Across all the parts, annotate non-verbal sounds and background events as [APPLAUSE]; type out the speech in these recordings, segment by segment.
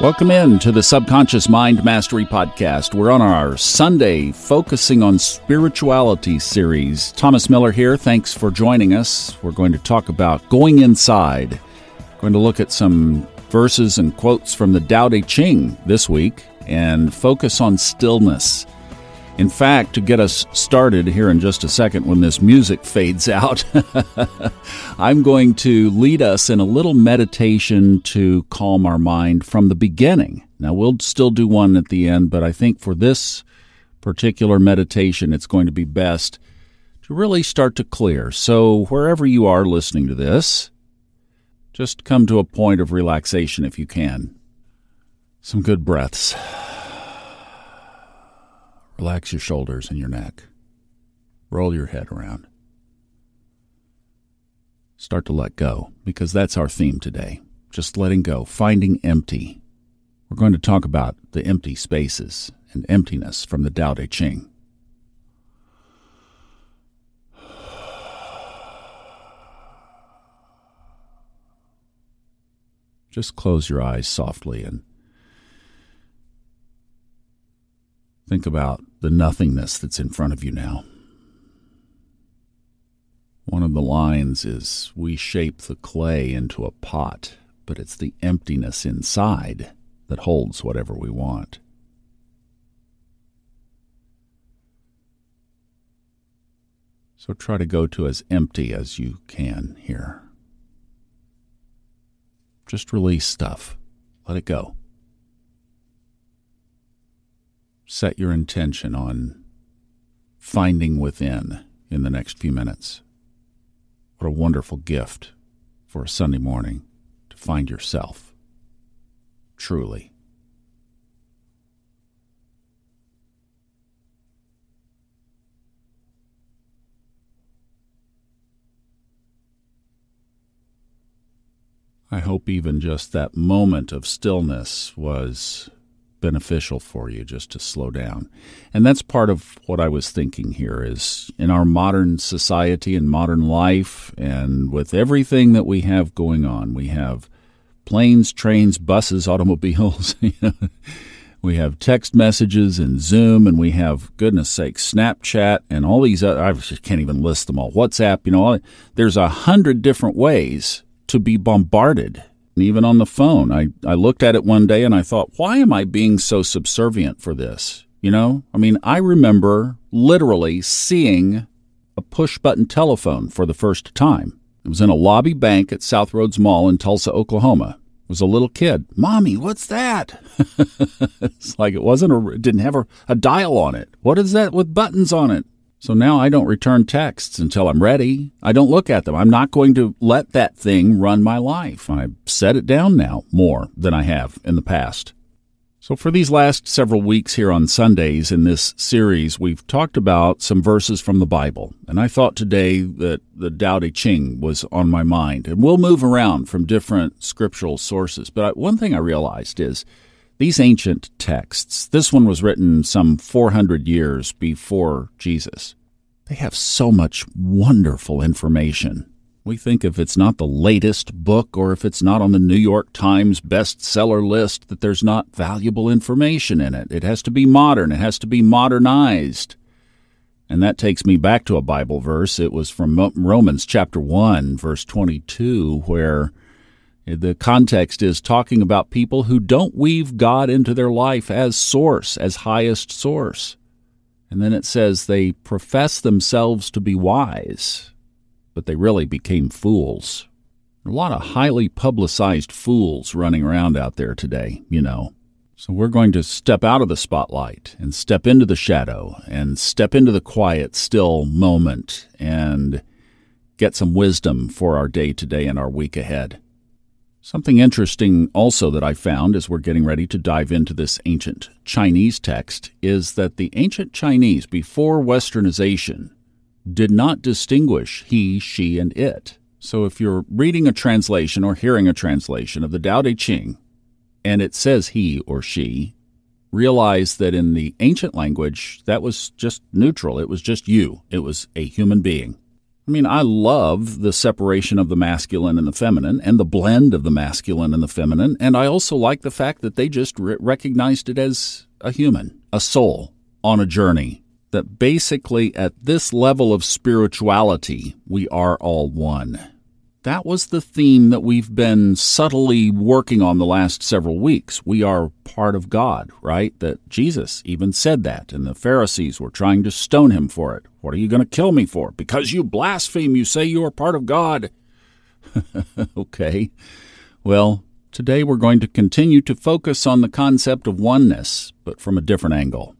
Welcome in to the Subconscious Mind Mastery Podcast. We're on our Sunday Focusing on Spirituality series. Thomas Miller here. Thanks for joining us. We're going to talk about going inside. We're going to look at some verses and quotes from the Tao Te Ching this week and focus on stillness. In fact, to get us started here in just a second when this music fades out, [LAUGHS] I'm going to lead us in a little meditation to calm our mind from the beginning. Now, we'll still do one at the end, but I think for this particular meditation, it's going to be best to really start to clear. So, wherever you are listening to this, just come to a point of relaxation if you can. Some good breaths. Relax your shoulders and your neck. Roll your head around. Start to let go, because that's our theme today. Just letting go, finding empty. We're going to talk about the empty spaces and emptiness from the Tao Te Ching. Just close your eyes softly and Think about the nothingness that's in front of you now. One of the lines is We shape the clay into a pot, but it's the emptiness inside that holds whatever we want. So try to go to as empty as you can here. Just release stuff. Let it go set your intention on finding within in the next few minutes. What a wonderful gift for a Sunday morning to find yourself. Truly. I hope even just that moment of stillness was beneficial for you just to slow down. And that's part of what I was thinking here is in our modern society and modern life and with everything that we have going on, we have planes, trains, buses, [LAUGHS] automobiles, we have text messages and Zoom and we have goodness sake Snapchat and all these other, I just can't even list them all. WhatsApp, you know, there's a hundred different ways to be bombarded even on the phone. I, I looked at it one day and I thought, why am I being so subservient for this? You know, I mean, I remember literally seeing a push button telephone for the first time. It was in a lobby bank at South Roads Mall in Tulsa, Oklahoma. It was a little kid. Mommy, what's that? [LAUGHS] it's like it wasn't a, it didn't have a, a dial on it. What is that with buttons on it? So now I don't return texts until I'm ready. I don't look at them. I'm not going to let that thing run my life. I've set it down now more than I have in the past. So, for these last several weeks here on Sundays in this series, we've talked about some verses from the Bible. And I thought today that the Tao Te Ching was on my mind. And we'll move around from different scriptural sources. But one thing I realized is these ancient texts, this one was written some 400 years before Jesus, they have so much wonderful information. We think if it's not the latest book or if it's not on the New York Times bestseller list that there's not valuable information in it. It has to be modern, it has to be modernized. And that takes me back to a Bible verse. It was from Romans chapter 1, verse 22, where the context is talking about people who don't weave God into their life as source, as highest source. And then it says they profess themselves to be wise, but they really became fools. A lot of highly publicized fools running around out there today, you know. So we're going to step out of the spotlight and step into the shadow and step into the quiet, still moment and get some wisdom for our day today and our week ahead. Something interesting also that I found as we're getting ready to dive into this ancient Chinese text is that the ancient Chinese, before westernization, did not distinguish he, she, and it. So if you're reading a translation or hearing a translation of the Tao Te Ching and it says he or she, realize that in the ancient language, that was just neutral. It was just you, it was a human being. I mean, I love the separation of the masculine and the feminine and the blend of the masculine and the feminine, and I also like the fact that they just re- recognized it as a human, a soul on a journey. That basically, at this level of spirituality, we are all one. That was the theme that we've been subtly working on the last several weeks. We are part of God, right? That Jesus even said that, and the Pharisees were trying to stone him for it. What are you going to kill me for? Because you blaspheme, you say you are part of God. [LAUGHS] okay. Well, today we're going to continue to focus on the concept of oneness, but from a different angle.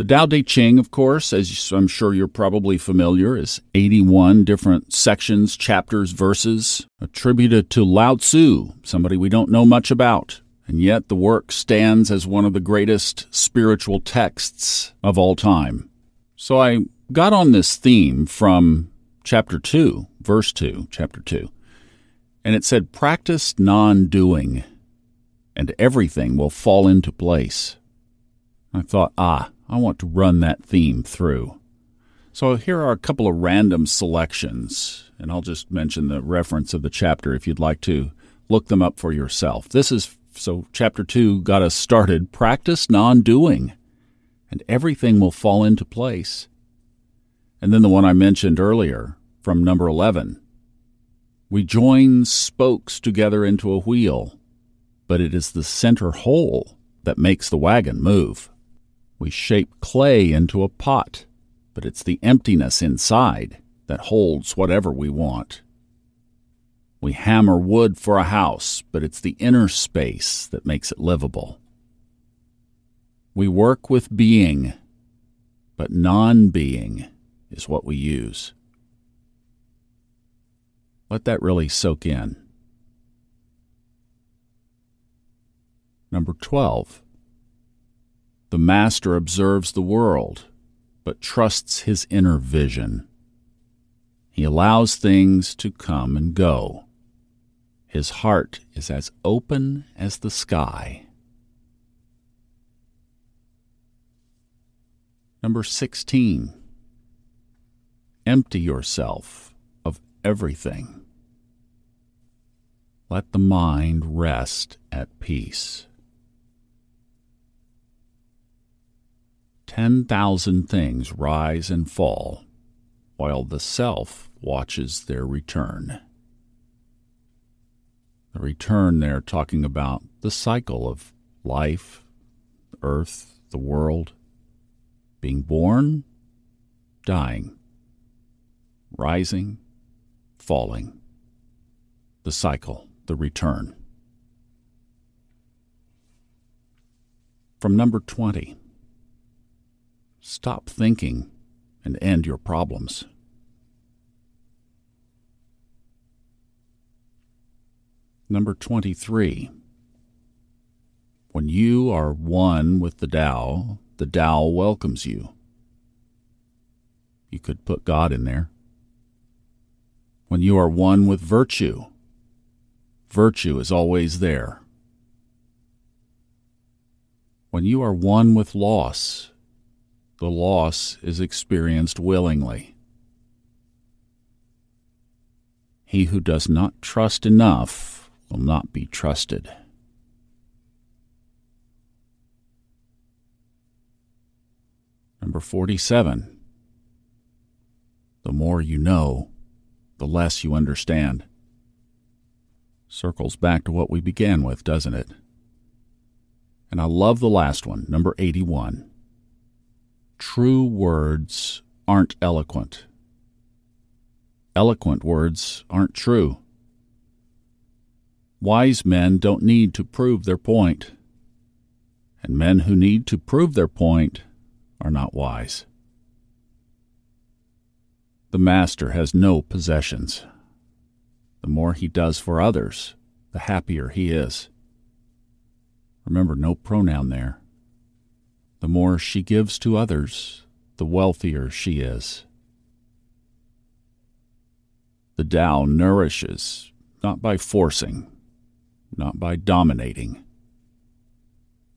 The Tao Te Ching, of course, as I'm sure you're probably familiar, is 81 different sections, chapters, verses attributed to Lao Tzu, somebody we don't know much about. And yet the work stands as one of the greatest spiritual texts of all time. So I got on this theme from chapter 2, verse 2, chapter 2. And it said, Practice non doing, and everything will fall into place. I thought, ah, I want to run that theme through. So here are a couple of random selections, and I'll just mention the reference of the chapter if you'd like to look them up for yourself. This is so chapter 2 got us started. Practice non doing, and everything will fall into place. And then the one I mentioned earlier from number 11. We join spokes together into a wheel, but it is the center hole that makes the wagon move. We shape clay into a pot, but it's the emptiness inside that holds whatever we want. We hammer wood for a house, but it's the inner space that makes it livable. We work with being, but non being is what we use. Let that really soak in. Number 12. The master observes the world, but trusts his inner vision. He allows things to come and go. His heart is as open as the sky. Number 16. Empty yourself of everything. Let the mind rest at peace. Ten thousand things rise and fall, while the self watches their return. The return they're talking about the cycle of life, earth, the world, being born, dying, rising, falling. The cycle, the return. From number 20. Stop thinking and end your problems. Number 23. When you are one with the Tao, the Tao welcomes you. You could put God in there. When you are one with virtue, virtue is always there. When you are one with loss, the loss is experienced willingly. He who does not trust enough will not be trusted. Number 47. The more you know, the less you understand. Circles back to what we began with, doesn't it? And I love the last one, number 81 true words aren't eloquent. Eloquent words aren't true. Wise men don't need to prove their point. and men who need to prove their point are not wise. The master has no possessions. The more he does for others, the happier he is. Remember, no pronoun there. The more she gives to others, the wealthier she is. The Tao nourishes, not by forcing, not by dominating.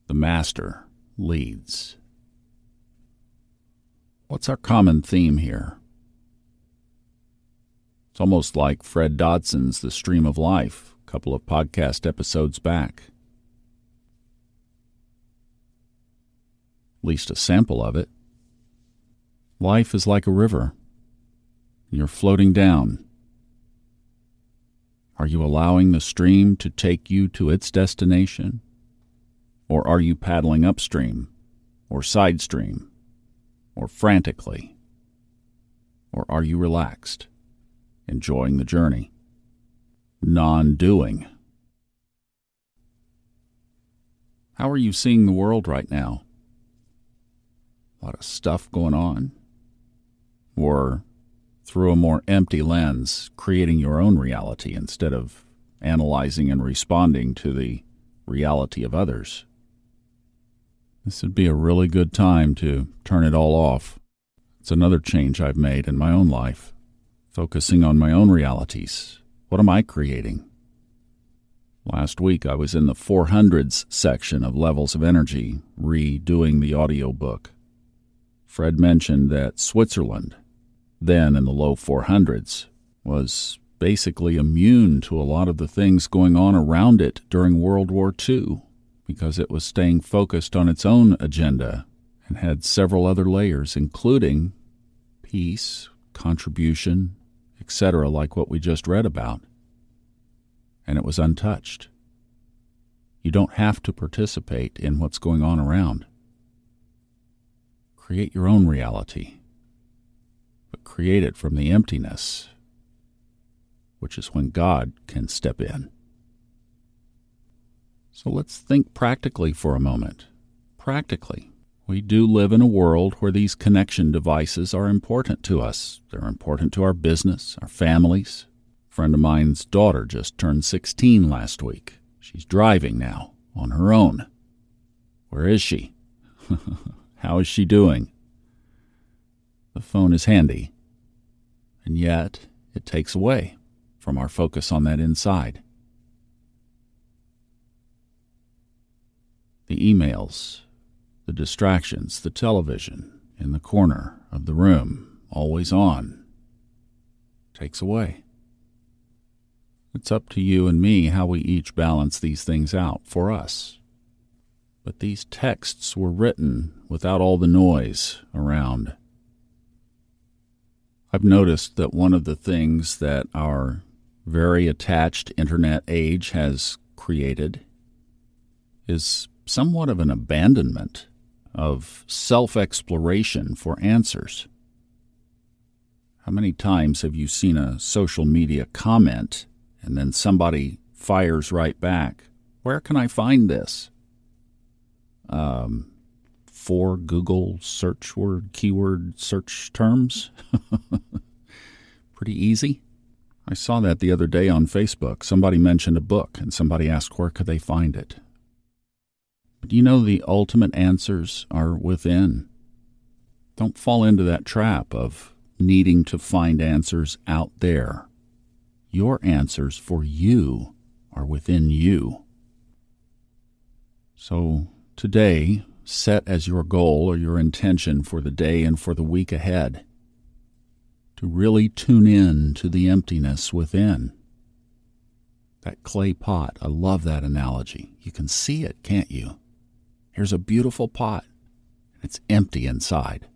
The Master leads. What's our common theme here? It's almost like Fred Dodson's The Stream of Life, a couple of podcast episodes back. At least a sample of it. Life is like a river. You're floating down. Are you allowing the stream to take you to its destination? Or are you paddling upstream, or side stream, or frantically? Or are you relaxed, enjoying the journey? Non doing. How are you seeing the world right now? Lot of stuff going on? Or through a more empty lens, creating your own reality instead of analyzing and responding to the reality of others? This would be a really good time to turn it all off. It's another change I've made in my own life, focusing on my own realities. What am I creating? Last week I was in the 400s section of Levels of Energy, redoing the audiobook. Fred mentioned that Switzerland, then in the low 400s, was basically immune to a lot of the things going on around it during World War II because it was staying focused on its own agenda and had several other layers, including peace, contribution, etc., like what we just read about. And it was untouched. You don't have to participate in what's going on around. Create your own reality, but create it from the emptiness, which is when God can step in. So let's think practically for a moment. Practically. We do live in a world where these connection devices are important to us. They're important to our business, our families. A friend of mine's daughter just turned 16 last week. She's driving now, on her own. Where is she? [LAUGHS] How is she doing? The phone is handy, and yet it takes away from our focus on that inside. the emails, the distractions, the television in the corner of the room, always on, takes away. It's up to you and me how we each balance these things out for us. But these texts were written without all the noise around. I've noticed that one of the things that our very attached internet age has created is somewhat of an abandonment of self exploration for answers. How many times have you seen a social media comment and then somebody fires right back? Where can I find this? Um, four Google search word, keyword search terms? [LAUGHS] Pretty easy. I saw that the other day on Facebook. Somebody mentioned a book and somebody asked where could they find it. But you know the ultimate answers are within. Don't fall into that trap of needing to find answers out there. Your answers for you are within you. So today, set as your goal or your intention for the day and for the week ahead to really tune in to the emptiness within. That clay pot, I love that analogy. You can see it, can't you? Here's a beautiful pot. And it's empty inside.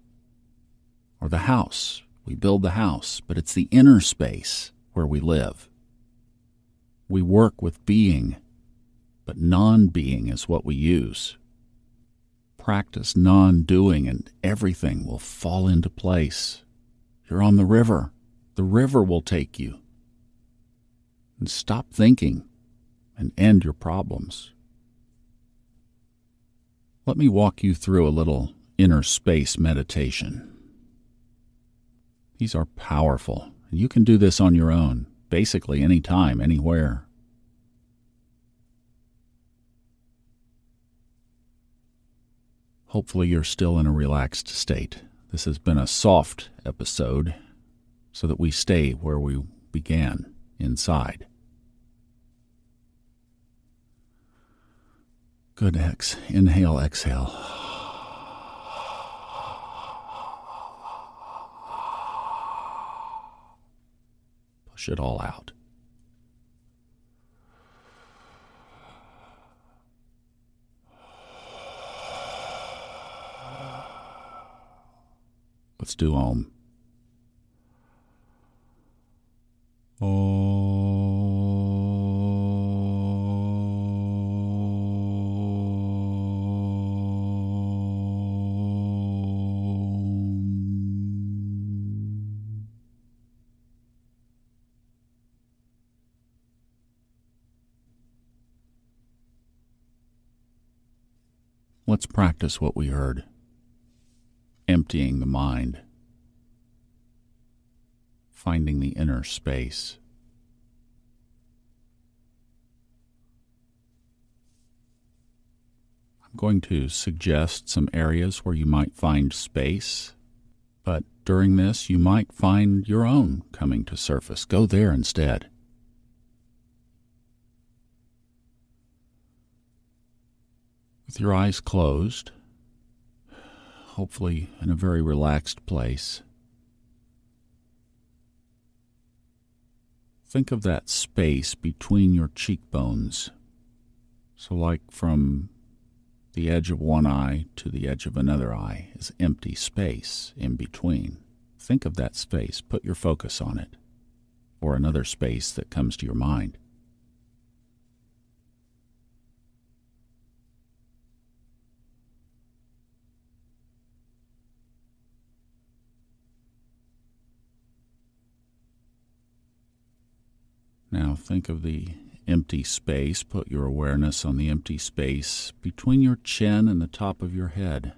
Or the house. We build the house, but it's the inner space where we live. We work with being, but non being is what we use. Practice non doing, and everything will fall into place. You're on the river, the river will take you. And stop thinking and end your problems. Let me walk you through a little inner space meditation. These are powerful, and you can do this on your own, basically anytime, anywhere. Hopefully, you're still in a relaxed state. This has been a soft episode so that we stay where we began, inside. Good X. Inhale, exhale. Push it all out. Do Om. Um, um, let's practice what we heard emptying the mind, finding the inner space. I'm going to suggest some areas where you might find space, but during this you might find your own coming to surface. Go there instead. With your eyes closed, hopefully in a very relaxed place. Think of that space between your cheekbones. So, like from the edge of one eye to the edge of another eye is empty space in between. Think of that space, put your focus on it, or another space that comes to your mind. Now think of the empty space. Put your awareness on the empty space between your chin and the top of your head,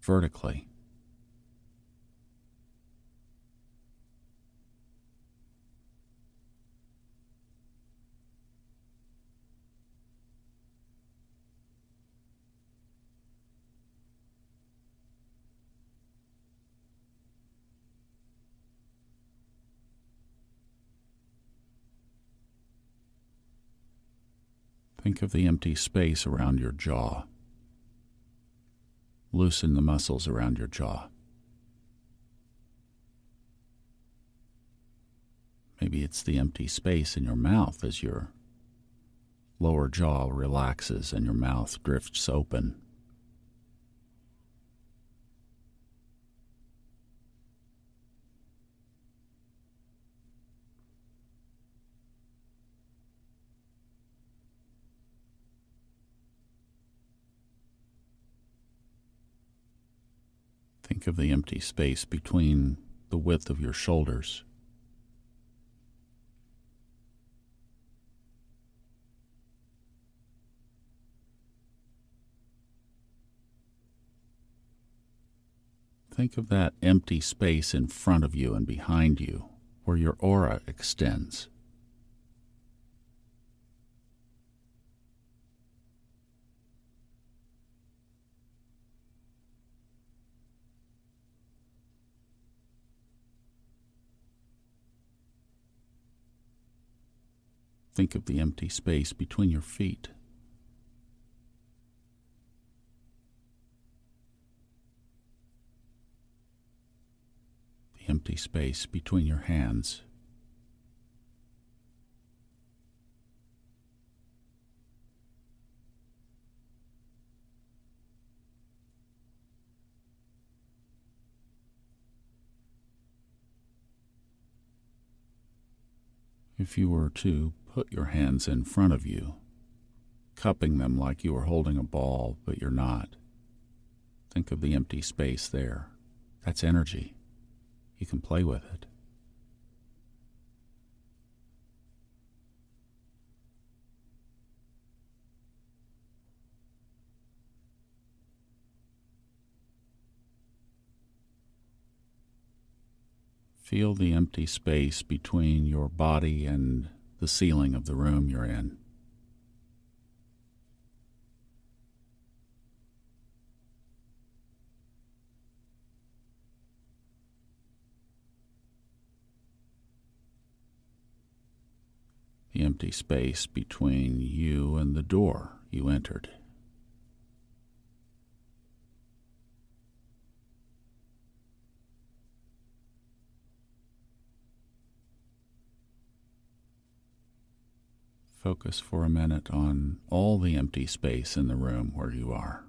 vertically. Think of the empty space around your jaw. Loosen the muscles around your jaw. Maybe it's the empty space in your mouth as your lower jaw relaxes and your mouth drifts open. Of the empty space between the width of your shoulders. Think of that empty space in front of you and behind you where your aura extends. Think of the empty space between your feet. The empty space between your hands. If you were to put your hands in front of you, cupping them like you are holding a ball, but you're not. Think of the empty space there. That's energy. You can play with it. Feel the empty space between your body and the ceiling of the room you're in. The empty space between you and the door you entered. Focus for a minute on all the empty space in the room where you are.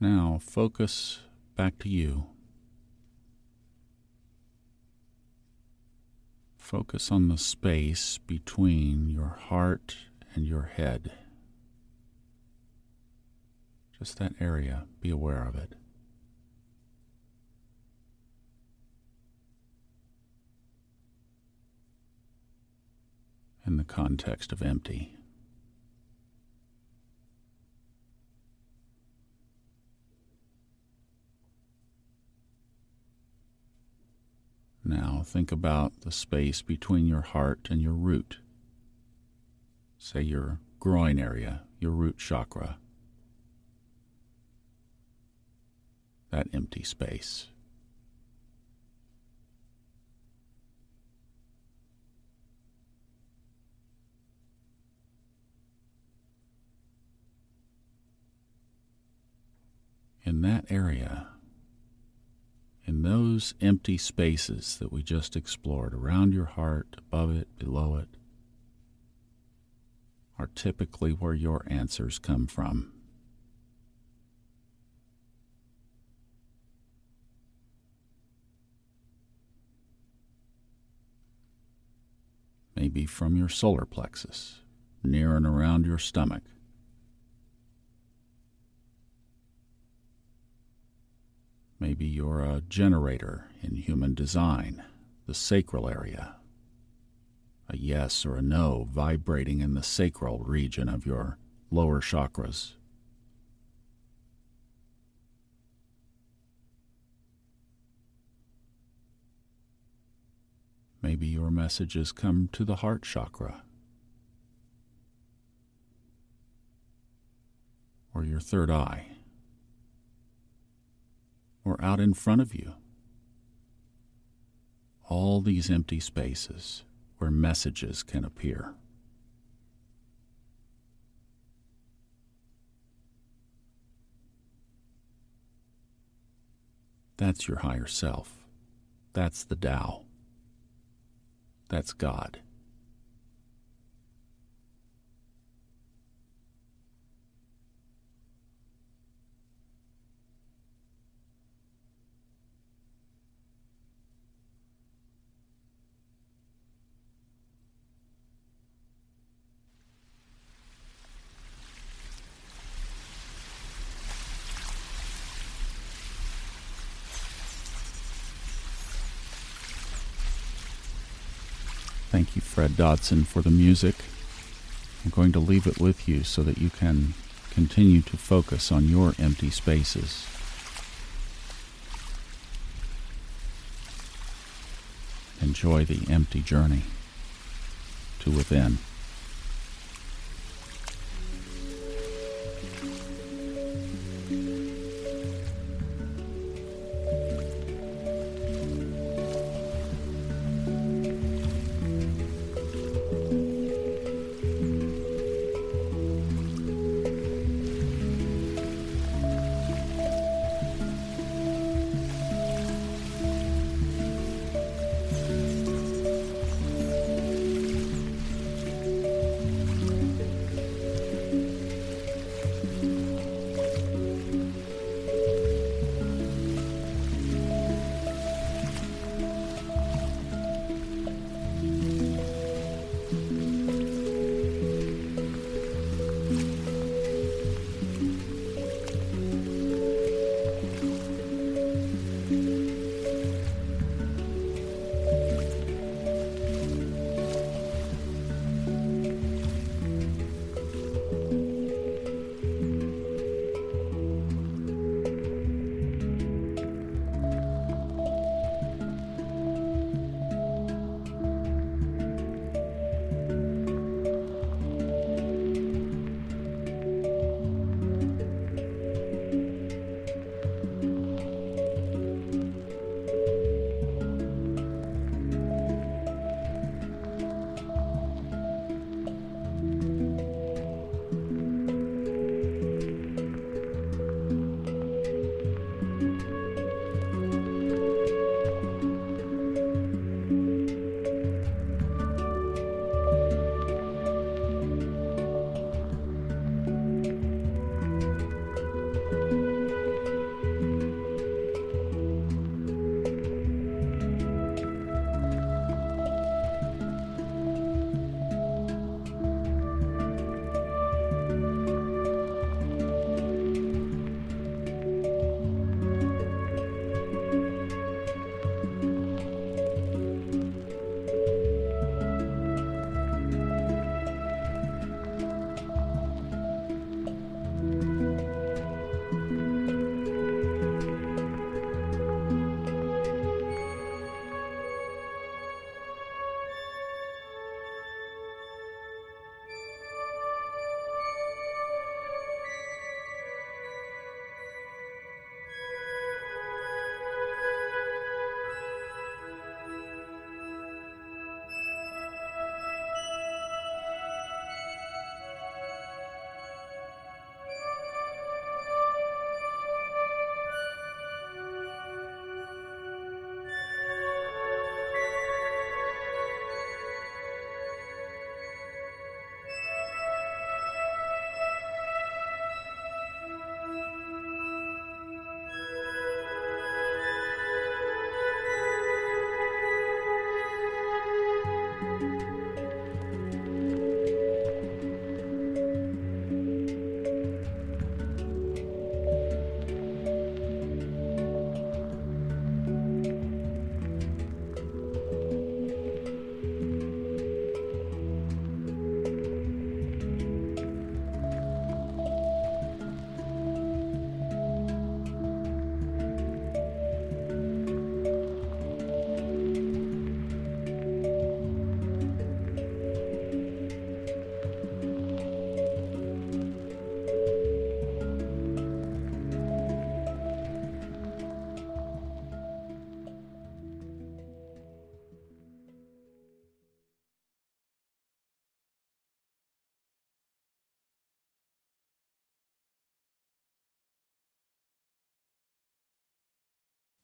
Now focus back to you. Focus on the space between your heart and your head. Just that area, be aware of it. In the context of empty. Now think about the space between your heart and your root. Say your groin area, your root chakra. That empty space. In that area, in those empty spaces that we just explored, around your heart, above it, below it, are typically where your answers come from. Maybe from your solar plexus, near and around your stomach. Maybe you're a uh, generator in human design, the sacral area. A yes or a no vibrating in the sacral region of your lower chakras. Maybe your messages come to the heart chakra or your third eye or out in front of you. All these empty spaces where messages can appear. That's your higher self. That's the Tao. That's God. Thank you, Fred Dodson, for the music. I'm going to leave it with you so that you can continue to focus on your empty spaces. Enjoy the empty journey to within.